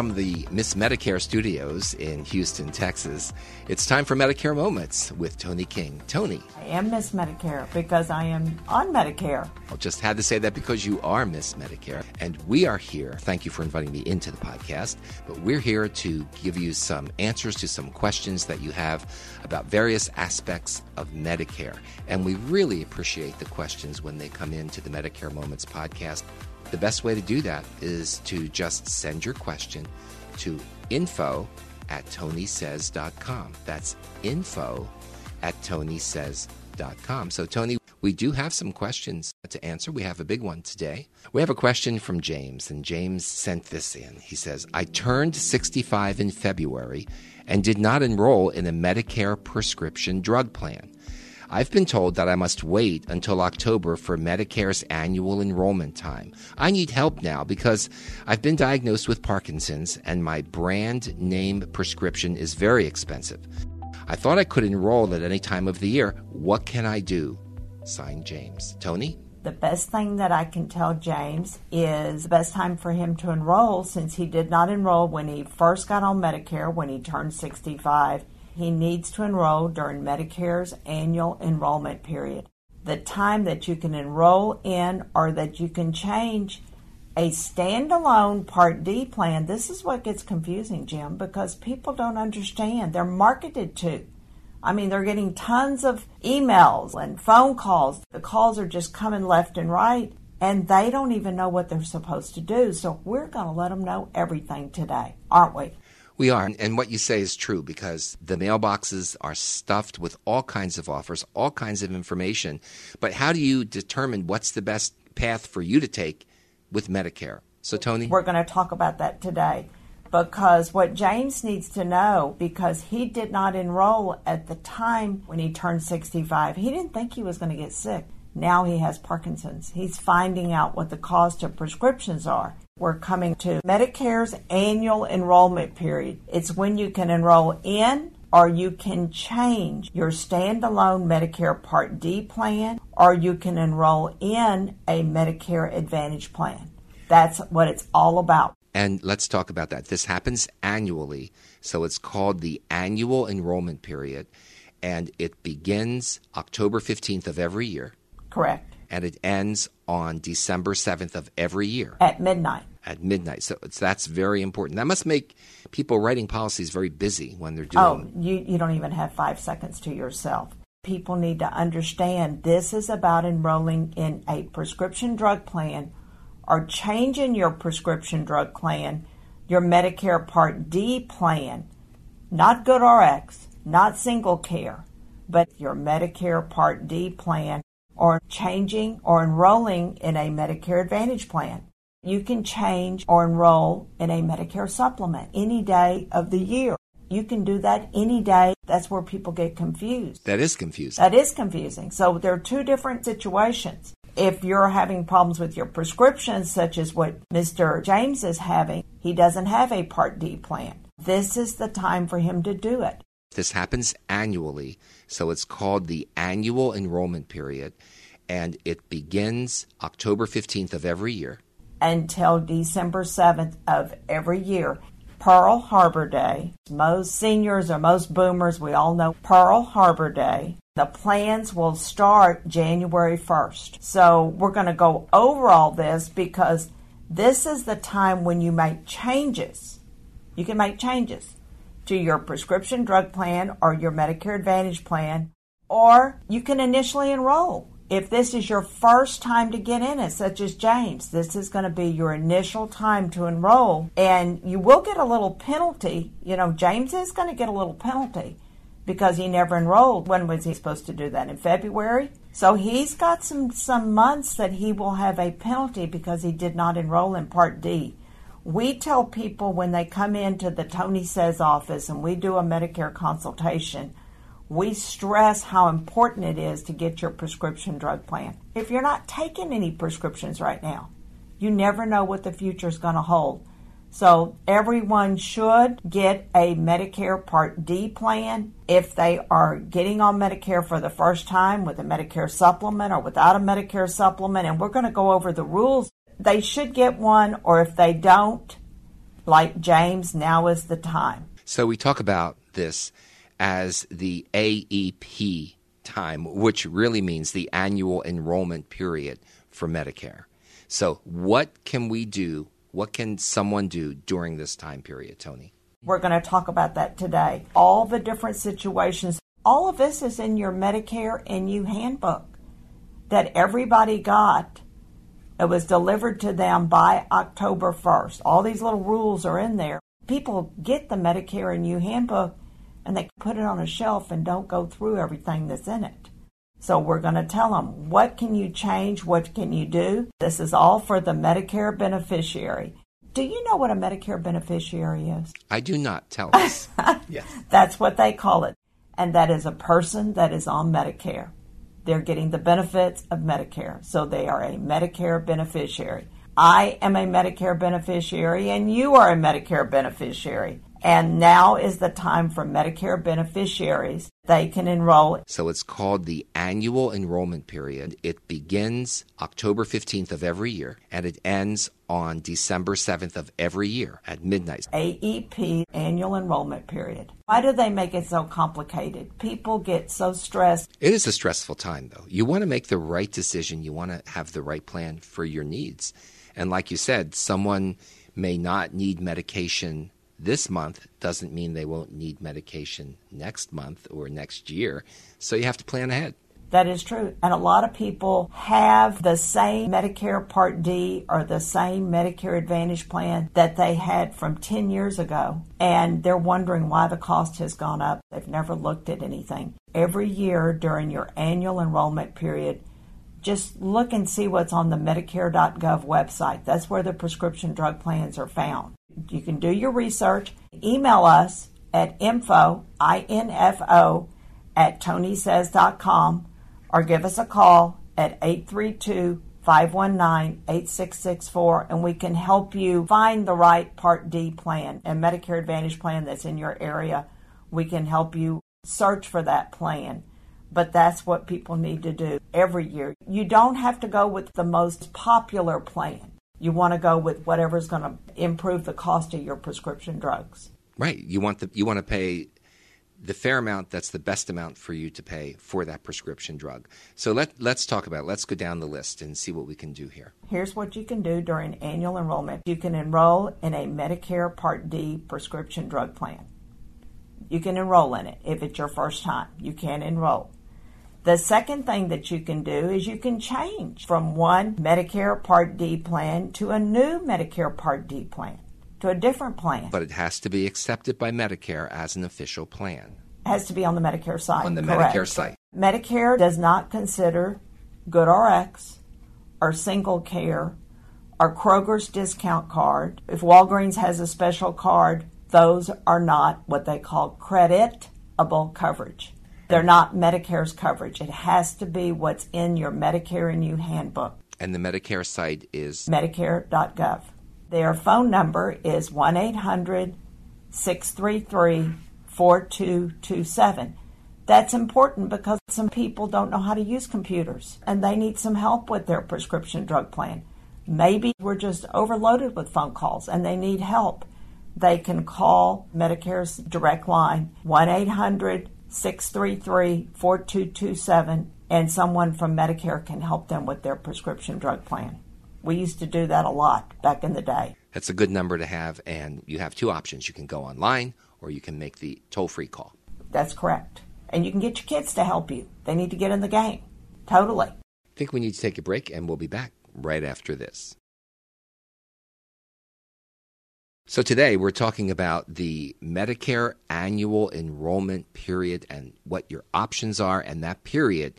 from the Miss Medicare studios in Houston, Texas. It's time for Medicare Moments with Toni King. Toni. I am Miss Medicare because I am on Medicare. I just had to say that because you are Miss Medicare. And we are here. Thank you for inviting me into the podcast. But we're here to give you some answers to some questions that you have about various aspects of Medicare. And we really appreciate the questions when they come into the Medicare Moments podcast. The best way to do that is to just send your question to info at tonisays.com. That's info at tonisays.com. So, Toni, we do have some questions to answer. We have a big one today. We have a question from James, and James sent this in. He says, I turned 65 in February and did not enroll in a Medicare prescription drug plan. I've been told that I must wait until October for Medicare's annual enrollment time. I need help now because I've been diagnosed with Parkinson's and my brand name prescription is very expensive. I thought I could enroll at any time of the year. What can I do? Signed James. Toni? The best thing that I can tell James is the best time for him to enroll since he did not enroll when he first got on Medicare when he turned 65 he needs to enroll during Medicare's annual enrollment period. The time that you can enroll in or that you can change a standalone Part D plan, this is what gets confusing, Jim, because people don't understand. They're marketed to. I mean, they're getting tons of emails and phone calls. The calls are just coming left and right, and they don't even know what they're supposed to do. So, we're going to let them know everything today, aren't we? We are. And what you say is true because the mailboxes are stuffed with all kinds of offers, all kinds of information. But how do you determine what's the best path for you to take with Medicare? So, Toni? We're going to talk about that today because what James needs to know, because he did not enroll at the time when he turned 65, he didn't think he was going to get sick. Now he has Parkinson's. He's finding out what the cost of prescriptions are. We're coming to Medicare's annual enrollment period. It's when you can enroll in or you can change your standalone Medicare Part D plan or you can enroll in a Medicare Advantage plan. That's what it's all about. And let's talk about that. This happens annually, so it's called the annual enrollment period, and it begins October 15th of every year. Correct. And it ends on December 7th of every year. At midnight. At midnight. So that's very important. That must make people writing policies very busy when they're doing Oh, you, you don't even have five seconds to yourself. People need to understand this is about enrolling in a prescription drug plan or changing your prescription drug plan, your Medicare Part D plan, not GoodRx, not single care, but your Medicare Part D plan or changing or enrolling in a Medicare Advantage plan. You can change or enroll in a Medicare supplement any day of the year. You can do that any day. That's where people get confused. That is confusing. That is confusing. So there are two different situations. If you're having problems with your prescriptions, such as what Mr. James is having, he doesn't have a Part D plan. This is the time for him to do it. This happens annually, so it's called the annual enrollment period, and it begins October 15th of every year. Until December 7th of every year. Pearl Harbor Day. Most seniors or most boomers, we all know Pearl Harbor Day. The plans will start January 1st. So we're going to go over all this because this is the time when you make changes. You can make changes to your prescription drug plan or your Medicare Advantage plan, or you can initially enroll. If this is your first time to get in it, such as James, this is going to be your initial time to enroll, and you will get a little penalty. You know, James is going to get a little penalty because he never enrolled. When was he supposed to do that? In February? So he's got some, some months that he will have a penalty because he did not enroll in Part D. We tell people when they come into the Toni Says office and we do a Medicare consultation, we stress how important it is to get your prescription drug plan. If you're not taking any prescriptions right now, you never know what the future is going to hold. So everyone should get a Medicare Part D plan if they are getting on Medicare for the first time with a Medicare supplement or without a Medicare supplement. And we're going to go over the rules. They should get one, or if they don't, Like James, now is the time. So we talk about this as the AEP time, which really means the annual enrollment period for Medicare. So, what can we do? What can someone do during this time period, Toni? We're going to talk about that today. All the different situations. All of this is in your Medicare and You handbook that everybody got. It was delivered to them by October 1st. All these little rules are in there. People get the Medicare and You handbook and they put it on a shelf and don't go through everything that's in it. So we're going to tell them what can you change, what can you do. This is all for the Medicare beneficiary. Do you know what a Medicare beneficiary is? I do not. Tell us. yes. That's what they call it. And that is a person that is on Medicare. They're getting the benefits of Medicare. So they are a Medicare beneficiary. I am a Medicare beneficiary and you are a Medicare beneficiary. And now is the time for Medicare beneficiaries. They can enroll. So it's called the annual enrollment period. It begins October 15th of every year and it ends on December 7th of every year at midnight. AEP, annual enrollment period. Why do they make it so complicated? People get so stressed. It is a stressful time, though. You want to make the right decision, you want to have the right plan for your needs. And like you said, someone may not need medication this month doesn't mean they won't need medication next month or next year. So you have to plan ahead. That is true. And a lot of people have the same Medicare Part D or the same Medicare Advantage plan that they had from 10 years ago. And they're wondering why the cost has gone up. They've never looked at anything. Every year during your annual enrollment period, just look and see what's on the Medicare.gov website. That's where the prescription drug plans are found. You can do your research. Email us at info, I-N-F-O, at tonisays.com or give us a call at 832 519 8664 and we can help you find the right Part D plan and Medicare Advantage plan that's in your area. We can help you search for that plan. But that's what people need to do every year. You don't have to go with the most popular plan. You want to go with whatever's going to improve the cost of your prescription drugs. Right. You want the you want to pay the fair amount that's the best amount for you to pay for that prescription drug. So let let's talk about it. Let's go down the list and see what we can do here. Here's what you can do during annual enrollment. You can enroll in a Medicare Part D prescription drug plan. You can enroll in it if it's your first time. You can enroll. The second thing that you can do is you can change from one Medicare Part D plan to a new Medicare Part D plan, to a different plan. But it has to be accepted by Medicare as an official plan. It has to be on the Medicare site. On the correct. Medicare site. Medicare does not consider GoodRx or Single Care or Kroger's discount card. If Walgreens has a special card, those are not what they call creditable coverage. They're not Medicare's coverage. It has to be what's in your Medicare and You handbook. And the Medicare site is Medicare.gov. Their phone number is 1 800 633 4227. That's important because some people don't know how to use computers and they need some help with their prescription drug plan. Maybe we're just overloaded with phone calls and they need help. They can call Medicare's direct line 1 800 633 4227, and someone from Medicare can help them with their prescription drug plan. We used to do that a lot back in the day. That's a good number to have, and you have two options. You can go online or you can make the toll free call. That's correct. And you can get your kids to help you. They need to get in the game. Totally. I think we need to take a break, and we'll be back right after this. So today we're talking about the Medicare annual enrollment period and what your options are. And that period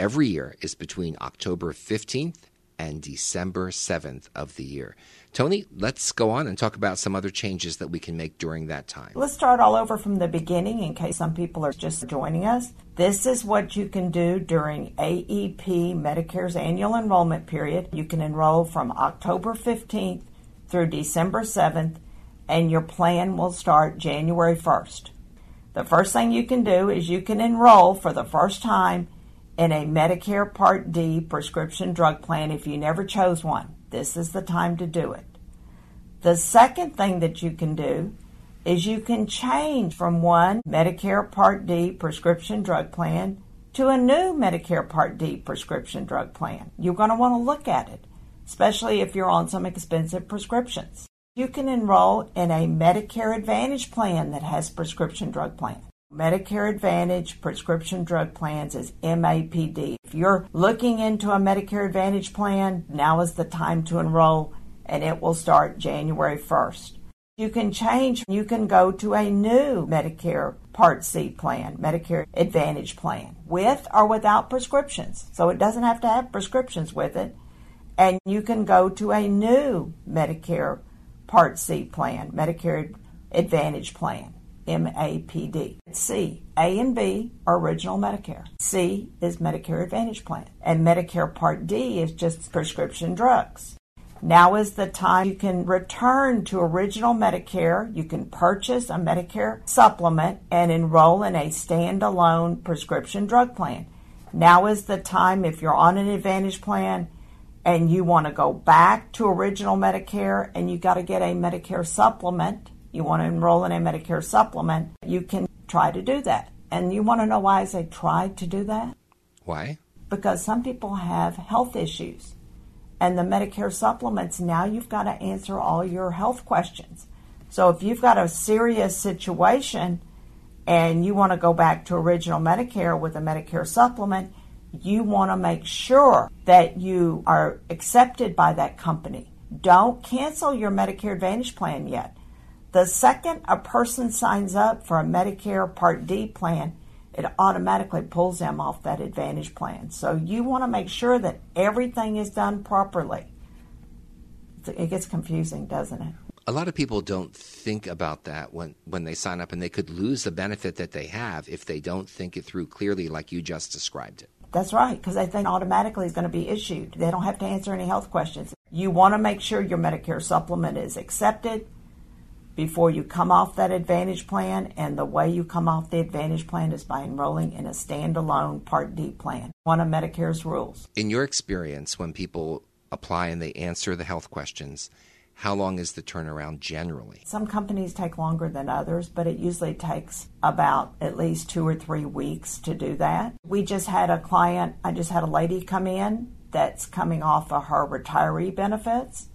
every year is between October 15th and December 7th of the year. Toni, let's go on and talk about some other changes that we can make during that time. Let's start all over from the beginning in case some people are just joining us. This is what you can do during AEP, Medicare's annual enrollment period. You can enroll from October 15th through December 7th and your plan will start January 1st. The first thing you can do is you can enroll for the first time in a Medicare Part D prescription drug plan if you never chose one. This is the time to do it. The second thing that you can do is you can change from one Medicare Part D prescription drug plan to a new Medicare Part D prescription drug plan. You're going to want to look at it, especially if you're on some expensive prescriptions. You can enroll in a Medicare Advantage plan that has prescription drug plan. Medicare Advantage prescription drug plans is MAPD. If you're looking into a Medicare Advantage plan, now is the time to enroll and it will start January 1st. You can change, you can go to a new Medicare Part C plan, Medicare Advantage plan, with or without prescriptions. So it doesn't have to have prescriptions with it. And you can go to a new Medicare Part C plan, Medicare Advantage plan. MAPD. C, A and B are original Medicare. C is Medicare Advantage plan. And Medicare Part D is just prescription drugs. Now is the time you can return to original Medicare. You can purchase a Medicare supplement and enroll in a standalone prescription drug plan. Now is the time if you're on an Advantage plan and you want to go back to original Medicare and you got to get a Medicare supplement you want to enroll in a Medicare supplement, you can try to do that. And you want to know why I say try to do that? Why? Because some people have health issues. And the Medicare supplements, now you've got to answer all your health questions. So if you've got a serious situation and you want to go back to original Medicare with a Medicare supplement, you want to make sure that you are accepted by that company. Don't cancel your Medicare Advantage plan yet. The second a person signs up for a Medicare Part D plan, it automatically pulls them off that Advantage plan. So you want to make sure that everything is done properly. It gets confusing, doesn't it? A lot of people don't think about that when, when they sign up, and they could lose the benefit that they have if they don't think it through clearly, like you just described it. That's right, because they think automatically is going to be issued. They don't have to answer any health questions. You want to make sure your Medicare supplement is accepted before you come off that Advantage plan, and the way you come off the Advantage plan is by enrolling in a standalone Part D plan, one of Medicare's rules. In your experience, when people apply and they answer the health questions, how long is the turnaround generally? Some companies take longer than others, but it usually takes about at least two or three weeks to do that. We just had a client, I just had a lady come in that's coming off of her retiree benefits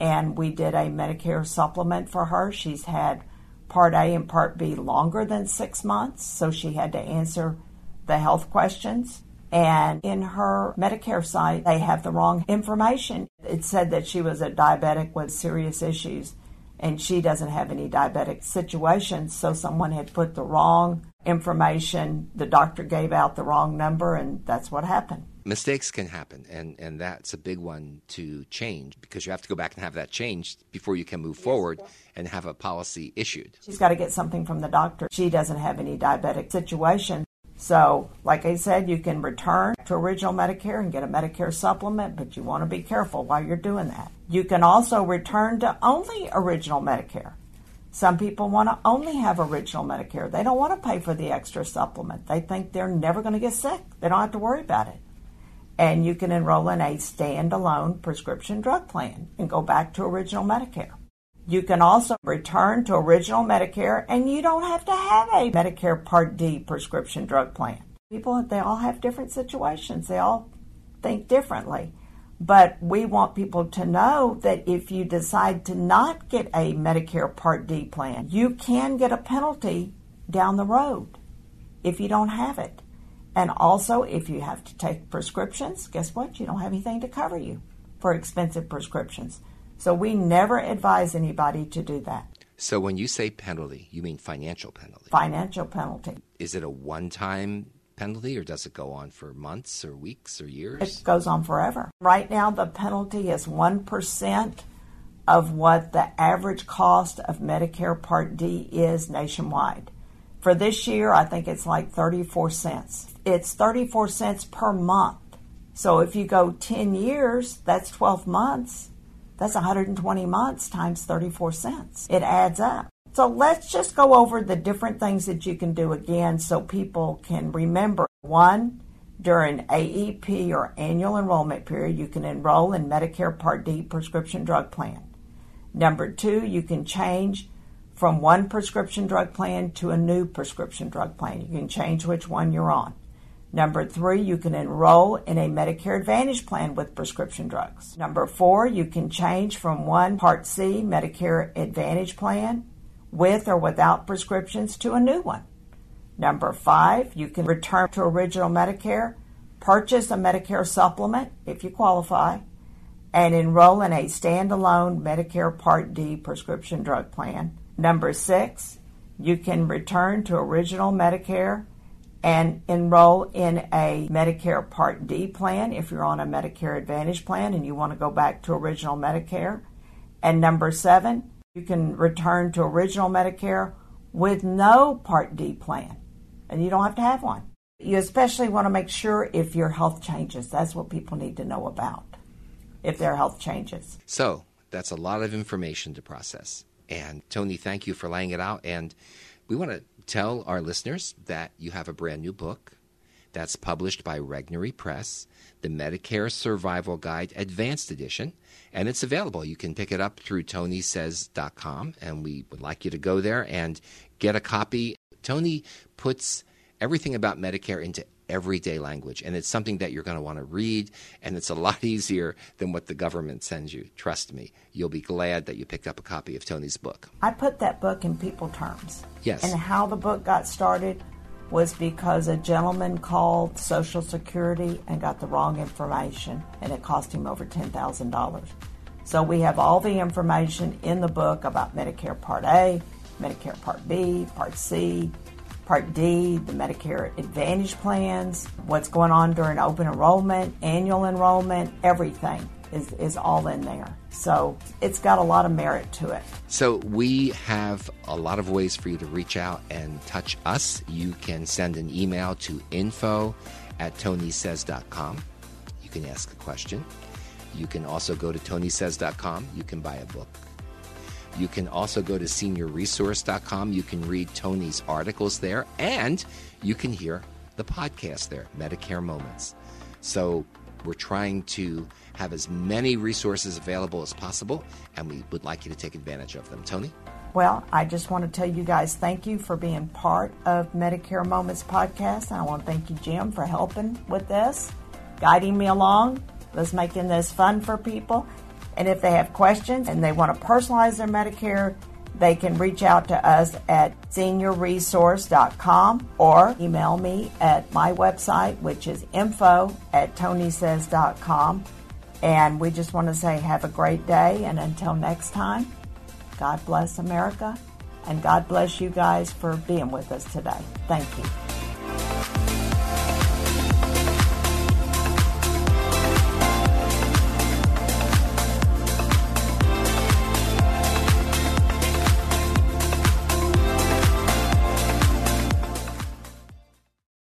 and we did a Medicare supplement for her. She's had Part A and Part B longer than six months, so she had to answer the health questions. And in her Medicare site, they have the wrong information. It said that she was a diabetic with serious issues, and she doesn't have any diabetic situations, so someone had put the wrong information. The doctor gave out the wrong number, and that's what happened. Mistakes can happen and and that's a big one to change because you have to go back and have that changed before you can move forward and have a policy issued. She's got to get something from the doctor. She doesn't have any diabetic situation so like i said you can return to original medicare and get a medicare supplement but you want to be careful while you're doing that you can also return to only original medicare some people want to only have original Medicare. They don't want to pay for the extra supplement. They think they're never going to get sick. They don't have to worry about it and you can enroll in a standalone prescription drug plan and go back to original Medicare. You can also return to original Medicare and you don't have to have a Medicare Part D prescription drug plan. People, they all have different situations. They all think differently. But we want people to know that if you decide to not get a Medicare Part D plan, you can get a penalty down the road if you don't have it. And also, if you have to take prescriptions, guess what? You don't have anything to cover you for expensive prescriptions. So we never advise anybody to do that. So when you say penalty, you mean financial penalty? Financial penalty. Is it a one time penalty or does it go on for months or weeks or years? It goes on forever. Right now, the penalty is 1% of what the average cost of Medicare Part D is nationwide. For this year, I think it's like 34 cents. It's 34 cents per month. So if you go 10 years, that's 12 months. That's 120 months times 34 cents. It adds up. So let's just go over the different things that you can do again so people can remember. One, during AEP or annual enrollment period, you can enroll in Medicare Part D prescription drug plan. Number two, you can change from one prescription drug plan to a new prescription drug plan. You can change which one you're on. Number three, you can enroll in a Medicare Advantage plan with prescription drugs. Number four, you can change from one Part C Medicare Advantage plan with or without prescriptions to a new one. Number five, you can return to original Medicare, purchase a Medicare supplement if you qualify, and enroll in a standalone Medicare Part D prescription drug plan. Number six, you can return to original Medicare and enroll in a Medicare Part D plan if you're on a Medicare Advantage plan and you want to go back to original Medicare. And number seven, you can return to original Medicare with no Part D plan, and you don't have to have one. You especially want to make sure if your health changes. That's what people need to know about if their health changes. So that's a lot of information to process. And Toni, thank you for laying it out. And we want to tell our listeners that you have a brand new book that's published by Regnery Press, the Medicare Survival Guide Advanced Edition, and it's available. You can pick it up through tonisays.com, and we would like you to go there and get a copy. Toni puts everything about Medicare into everyday language. And it's something that you're going to want to read, and it's a lot easier than what the government sends you. Trust me. You'll be glad that you picked up a copy of Toni's book. I put that book in people terms. Yes. And how the book got started was because a gentleman called Social Security and got the wrong information, and it cost him over $10,000. So we have all the information in the book about Medicare Part A, Medicare Part B, Part C, Part D, the Medicare Advantage plans, what's going on during open enrollment, annual enrollment, everything is, is all in there. So it's got a lot of merit to it. So we have a lot of ways for you to reach out and touch us. You can send an email to info at tonisays.com. You can ask a question. You can also go to tonisays.com. You can buy a book you can also go to seniorresource.com. You can read Toni's articles there, and you can hear the podcast there, Medicare Moments. So we're trying to have as many resources available as possible, and we would like you to take advantage of them. Toni? Well, I just want to tell you guys thank you for being part of Medicare Moments podcast. I want to thank you, Jim, for helping with this, guiding me along. Let's making this fun for people. And if they have questions and they want to personalize their Medicare, they can reach out to us at seniorresource.com or email me at my website, which is info at tonisays.com. And we just want to say have a great day. And until next time, God bless America. And God bless you guys for being with us today. Thank you.